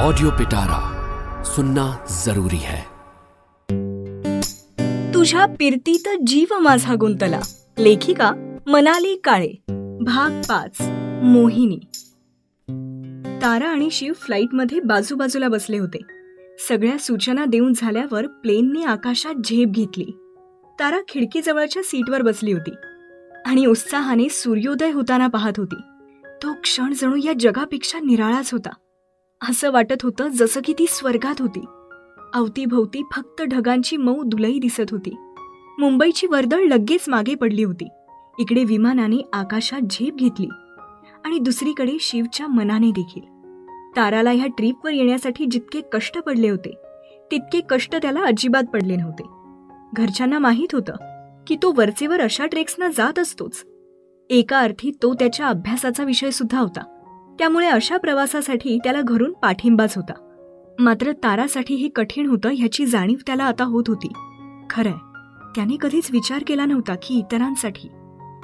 Audio पिटारा सुनना जरूरी है। तुझ्या पिरतीत जीव माझा गुंतला. लेखिका मनाली काळे. भाग पाच. मोहिनी. तारा आणि शिव फ्लाईटमध्ये बाजूबाजूला बसले होते. सगळ्या सूचना देऊन झाल्यावर प्लेनने आकाशात झेप घेतली. तारा खिडकीजवळच्या सीटवर बसली होती आणि उत्साहाने सूर्योदय होताना पाहत होती. तो क्षण जणू या जगापेक्षा निराळाच होता. असं वाटत होतं जसं की ती स्वर्गात होती. अवतीभोवती फक्त ढगांची मऊ दुलई दिसत होती. मुंबईची वर्दळ लगेच मागे पडली होती. इकडे विमानाने आकाशात झेप घेतली आणि दुसरीकडे शिवच्या मनाने देखील. ताराला ह्या ट्रीपवर येण्यासाठी जितके कष्ट पडले होते तितके कष्ट त्याला अजिबात पडले नव्हते. घरच्यांना माहीत होतं की तो वरचेवर अशा ट्रेक्सना जात असतोच. एका अर्थी तो त्याच्या अभ्यासाचा विषय सुद्धा होता. त्यामुळे अशा प्रवासासाठी त्याला घरून पाठिंबाच होता. मात्र तारासाठी हे कठीण होतं ह्याची जाणीव त्याला आता होत होती. खरंय त्याने कधीच विचार केला नव्हता की इतरांसाठी.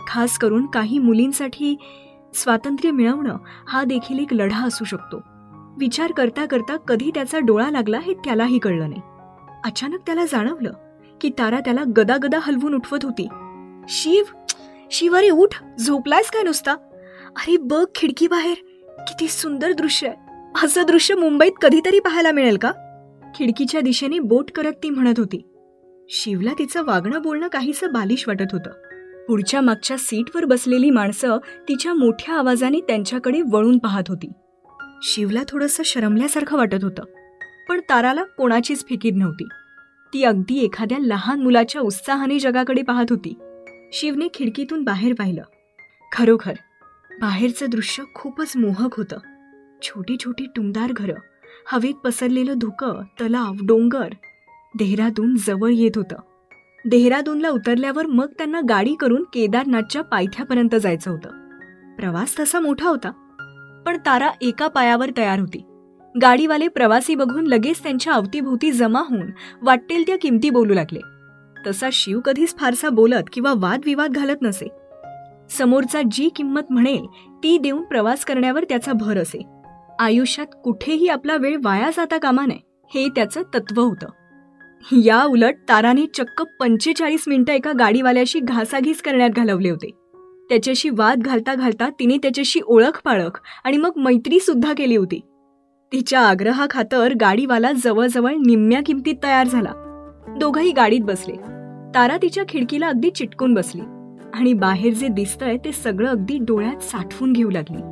खास करून काही मुलींसाठी स्वातंत्र्य मिळवणं हा देखील एक लढा असू शकतो. विचार करता करता कधी त्याचा डोळा लागला हे त्यालाही कळलं नाही. अचानक त्याला जाणवलं की तारा त्याला गदागदा हलवून उठवत होती. शिव शिव अरे उठ झोपलायस काय नुसता? अरे बघ खिडकी बाहेर किती सुंदर दृश्य आहे. असं दृश्य मुंबईत कधीतरी पाहायला मिळेल का? खिडकीच्या दिशेने बोट करत ती म्हणत होती. शिवला तिचं वागणं बोलणं काहीसं बालिश वाटत होतं. पुढच्या मागच्या सीटवर बसलेली माणसं तिच्या मोठ्या आवाजाने त्यांच्याकडे वळून पाहत होती. शिवला थोडंसं शरमल्यासारखं वाटत होतं. पण ताराला कोणाचीच फिकीर नव्हती. ती अगदी एखाद्या लहान मुलाच्या उत्साहाने जगाकडे पाहत होती. शिवने खिडकीतून बाहेर पाहिलं. खरोखर बाहेरचं दृश्य खूपच मोहक होतं. छोटी छोटी टुमदार घरं हवेत पसरलेलं धुकं तलाव डोंगर देहरादून जवळ येत होतं. देहरादूनला उतरल्यावर मग त्यांना गाडी करून केदारनाथच्या पायथ्यापर्यंत जायचं होतं. प्रवास तसा मोठा होता पण तारा एका पायावर तयार होती. गाडीवाले प्रवासी बघून लगेच त्यांच्या अवतीभोवती जमा होऊन वाटेल त्या किमती बोलू लागले. तसा शिव कधीच फारसा बोलत किंवा वादविवाद घालत नसे. समोरचा जी किंमत म्हणेल ती देऊन प्रवास करण्यावर त्याचा भर असे. आयुष्यात कुठेही आपला वेळ वाया जाता कामा नये हे त्याचं तत्व होतं. या उलट ताराने चक्क पंचेचाळीस मिनिटं एका गाडीवाल्याशी घासाघीस करण्यात घालवले होते. त्याच्याशी वाद घालता घालता तिने त्याच्याशी ओळख पाळख आणि मग मैत्री सुद्धा केली होती. तिच्या आग्रहाखातर गाडीवाला जवळजवळ निम्म्या किमतीत तयार झाला. दोघंही गाडीत बसले. तारा तिच्या खिडकीला अगदी चिटकून बसली. आणि बाहेर जे दिसतंय ते सगळं अगदी डोळ्यात साठवून घेऊ लागली.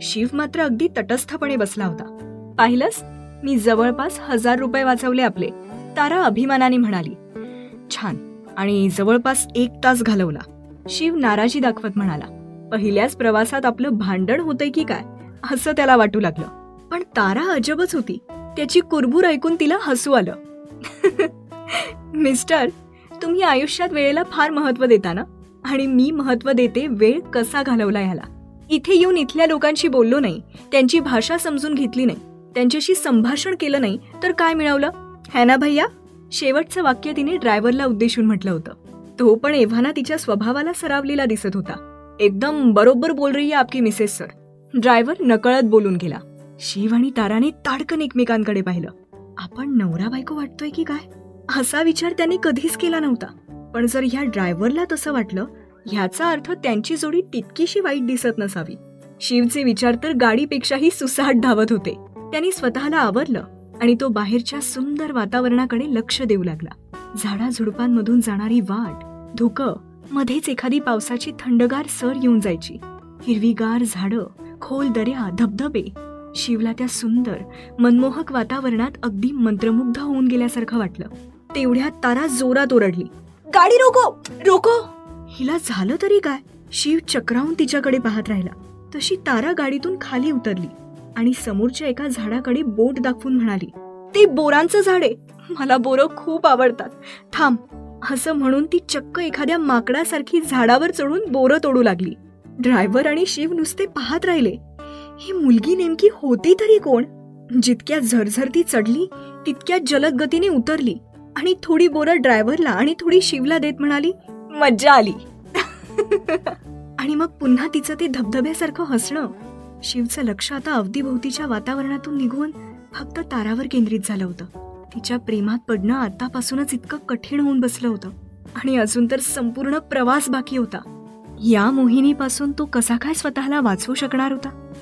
शिव मात्र अगदी तटस्थपणे बसला होता. पाहिलंस? मी जवळपास हजार रुपये वाचवले आपले तारा अभिमानाने म्हणाली. छान आणि जवळपास एक तास घालवला. शिव नाराजी दाखवत म्हणाला. पहिल्याच प्रवासात आपलं भांडण होतंय की काय? असं त्याला वाटू लागलं. पण तारा अजबच होती. त्याची कुरबूर ऐकून तिला हसू आलं. मिस्टर तुम्ही आयुष्यात वेळेला फार महत्त्व देता ना? आणि मी महत्त्व देते वेळ कसा घालवला ह्याला. इथे येऊन इथल्या लोकांशी बोललो नाही त्यांची भाषा समजून घेतली नाही त्यांच्याशी संभाषण केलं नाही तर काय मिळवलं? है ना भैया शेवटचं वाक्य तिने ड्रायव्हरला उद्देशून म्हटलं होतं. तो पण एव्हाना तिच्या स्वभावाला सरावलेला दिसत होता. एकदम बरोबर बोल रही है आपकी मिसेस सर. ड्रायव्हर नकळत बोलून गेला. शिव आणि ताराने ताडकन एकमेकांकडे पाहिलं. आपण नवरा बायको वाटतोय की काय? असा विचार त्यांनी कधीच केला नव्हता. पण जर ह्या ड्रायव्हरला तसं वाटलं ह्याचा अर्थ त्यांची जोडी तितकीशी वाईट दिसत नसावी. शिवचे विचार तर गाडीपेक्षाही सुसाट धावत होते. त्यांनी स्वतःला आवरलं आणि तो बाहेरच्या सुंदर वातावरणाकडे लक्ष देऊ लागला. झाडा झुडपांमधून जाणारी वाट धुकं मध्येच एखादी पावसाची थंडगार सर येऊन जायची. हिरवीगार झाडं खोल दर्या धबधबे. शिवला त्या सुंदर मनमोहक वातावरणात अगदी मंत्रमुग्ध होऊन गेल्यासारखं वाटलं. तेवढ्या तारा जोरात ओरडली. गाडी रोको रोको. हिला झालं तरी काय? शिव चक्रावून तिच्याकडे पाहत राहिला. तशी तारा गाडीतून खाली उतरली आणि समोरच्या एका झाडाकडे बोट दाखवून म्हणाली ते बोरांचं झाड आहे. मला बोरं खूप आवडतात. थांब. असं म्हणून ती चक्क एखाद्या माकडासारखी झाडावर चढून बोरं तोडू लागली. ड्रायव्हर आणि शिव नुसते पाहत राहिले. ही मुलगी नेमकी होती तरी कोण? जितक्या झरझरती चढली तितक्या जलद गतीने उतरली. आणि थोडी बोरं ड्रायव्हरला आणि थोडी शिवला देत म्हणाली मज्जा आली. आणि मग पुन्हा तिचं ते धबधब्यासारखं हसणं. शिवचं लक्ष आता अवतीभोवतीच्या वातावरणातून निघून फक्त तारावर केंद्रित झालं होतं. तिच्या प्रेमात पडणं आतापासूनच इतकं कठीण होऊन बसलं होतं. आणि अजून तर संपूर्ण प्रवास बाकी होता. या मोहिनीपासून तो कसा काय स्वतःला वाचवू शकणार होता?